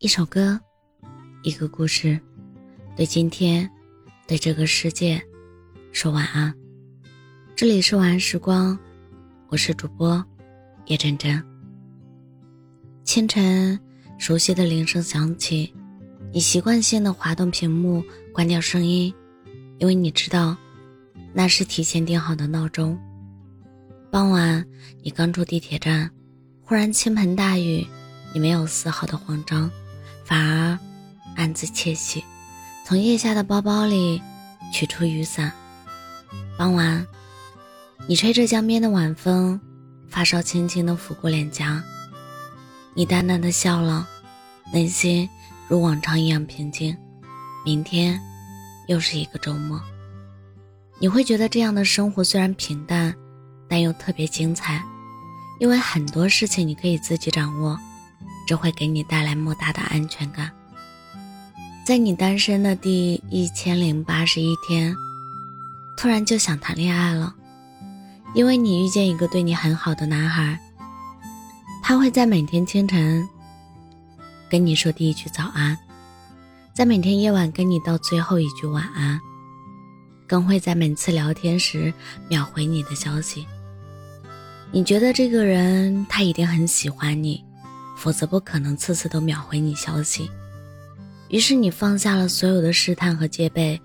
一首歌，一个故事，对今天，对这个世界，说晚安。这里是晚安时光，我是主播叶真真。清晨，熟悉的铃声响起，你习惯性的滑动屏幕，关掉声音，因为你知道，那是提前定好的闹钟。傍晚，你刚出地铁站，忽然倾盆大雨，你没有丝毫的慌张。反而暗自窃喜，从腋下的包包里取出雨伞。傍晚，你吹着江边的晚风，发梢轻轻地拂过脸颊。你淡淡的笑了，内心如往常一样平静。明天又是一个周末，你会觉得这样的生活虽然平淡，但又特别精彩，因为很多事情你可以自己掌握。这会给你带来莫大的安全感。在你单身的第一千零八十一天，突然就想谈恋爱了，因为你遇见一个对你很好的男孩。他会在每天清晨跟你说第一句早安，在每天夜晚跟你道最后一句晚安，更会在每次聊天时秒回你的消息。你觉得这个人他一定很喜欢你。否则不可能次次都秒回你消息。于是你放下了所有的试探和戒备，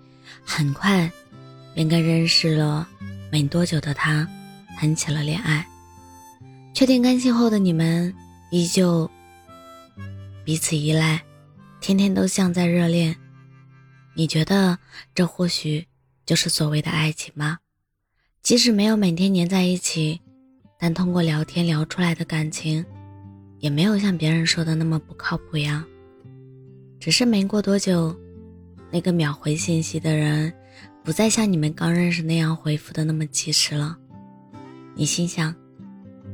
很快便跟认识了没多久的他谈起了恋爱。确定关系后的你们依旧彼此依赖，天天都像在热恋。你觉得这或许就是所谓的爱情吗？即使没有每天黏在一起，但通过聊天聊出来的感情。也没有像别人说的那么不靠谱呀。只是没过多久，那个秒回信息的人，不再像你们刚认识那样回复的那么及时了。你心想，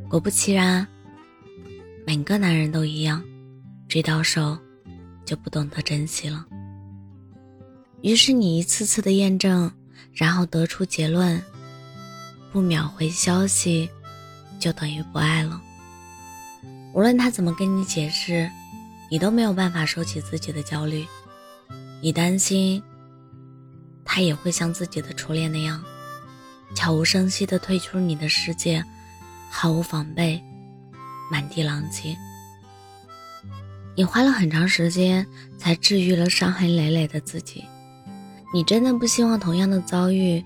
果不其然，每个男人都一样，追到手，就不懂得珍惜了。于是你一次次的验证，然后得出结论：不秒回消息，就等于不爱了。无论他怎么跟你解释，你都没有办法收起自己的焦虑。你担心，他也会像自己的初恋那样，悄无声息地退出你的世界，毫无防备，满地狼藉。你花了很长时间才治愈了伤痕累累的自己。你真的不希望同样的遭遇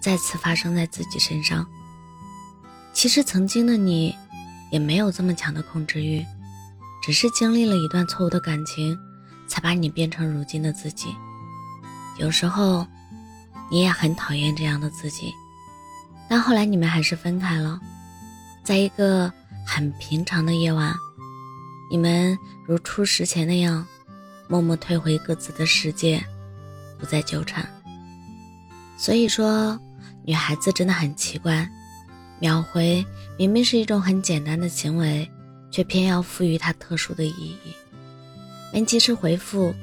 再次发生在自己身上。其实曾经的你。也没有这么强的控制欲，只是经历了一段错误的感情，才把你变成如今的自己。有时候，你也很讨厌这样的自己，但后来你们还是分开了。在一个很平常的夜晚，你们如初识前那样，默默退回各自的世界，不再纠缠。所以说，女孩子真的很奇怪。秒回明明是一种很简单的行为，却偏要赋予它特殊的意义。没及时回复，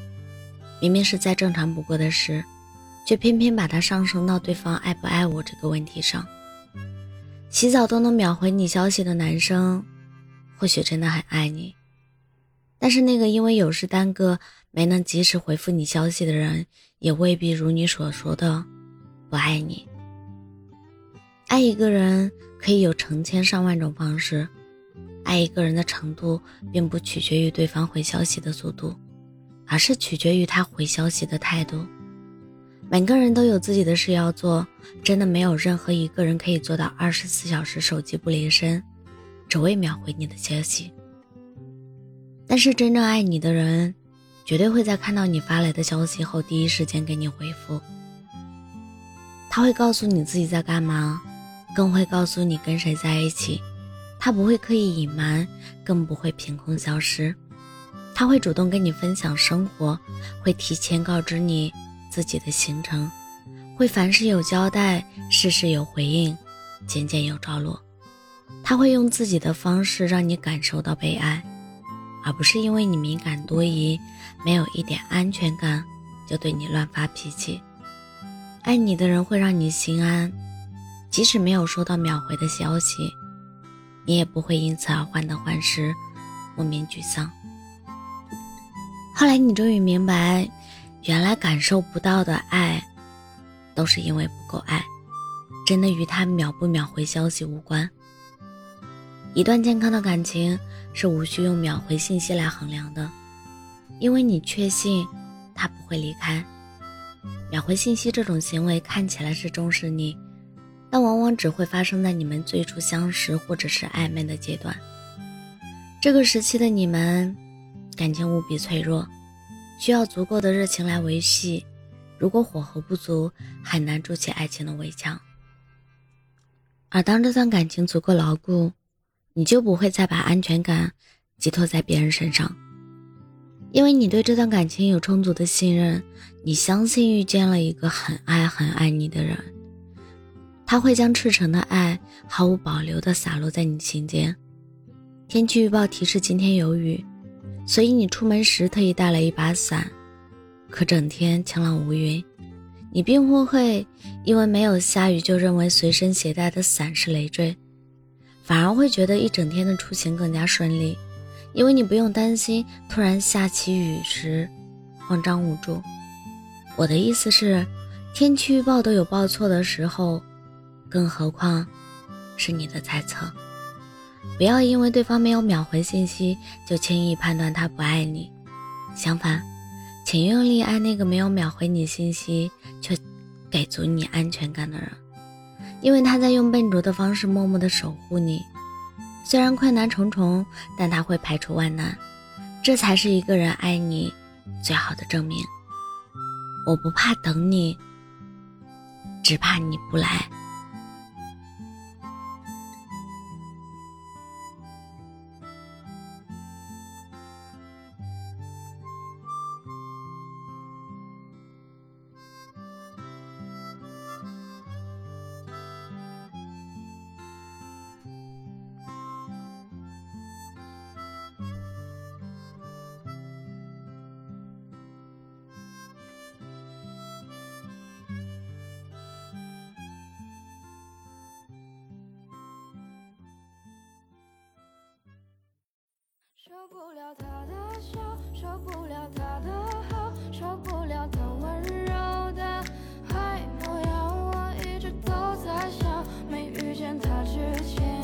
明明是再正常不过的事，却偏偏把它上升到对方爱不爱我这个问题上。洗澡都能秒回你消息的男生，或许真的很爱你，但是那个因为有事耽搁没能及时回复你消息的人，也未必如你所说的不爱你。爱一个人可以有成千上万种方式，爱一个人的程度并不取决于对方回消息的速度，而是取决于他回消息的态度。每个人都有自己的事要做，真的没有任何一个人可以做到二十四小时手机不离身，只为秒回你的消息。但是真正爱你的人，绝对会在看到你发来的消息后第一时间给你回复，他会告诉你自己在干嘛。更会告诉你跟谁在一起，他不会刻意隐瞒，更不会凭空消失。他会主动跟你分享生活，会提前告知你自己的行程，会凡事有交代，事事有回应，件件有着落。他会用自己的方式让你感受到被爱，而不是因为你敏感多疑，没有一点安全感，就对你乱发脾气。爱你的人会让你心安。即使没有收到秒回的消息，你也不会因此而患得患失、莫名沮丧。后来你终于明白，原来感受不到的爱，都是因为不够爱，真的与他秒不秒回消息无关。一段健康的感情是无需用秒回信息来衡量的，因为你确信他不会离开。秒回信息这种行为看起来是重视你，但往往只会发生在你们最初相识或者是暧昧的阶段。这个时期的你们。感情无比脆弱，需要足够的热情来维系。如果火候不足，很难筑起爱情的围墙。而当这段感情足够牢固，你就不会再把安全感寄托在别人身上，因为你对这段感情有充足的信任。你相信遇见了一个很爱很爱你的人，他会将赤诚的爱毫无保留地洒落在你心间。天气预报提示今天有雨。所以你出门时特意带了一把伞，可整天晴朗无云。你并不会因为没有下雨就认为随身携带的伞是累赘，反而会觉得一整天的出行更加顺利，因为你不用担心突然下起雨时慌张无助。我的意思是，天气预报都有报错的时候，更何况是你的猜测。不要因为对方没有秒回信息就轻易判断他不爱你，相反，请用力爱那个没有秒回你信息却给足你安全感的人，因为他在用笨拙的方式默默的守护你。虽然困难重重，但他会排除万难，这才是一个人爱你最好的证明。我不怕等你，只怕你不来。受不了他的笑受不了他的好受不了他温柔的坏模样我一直都在想没遇见他之前。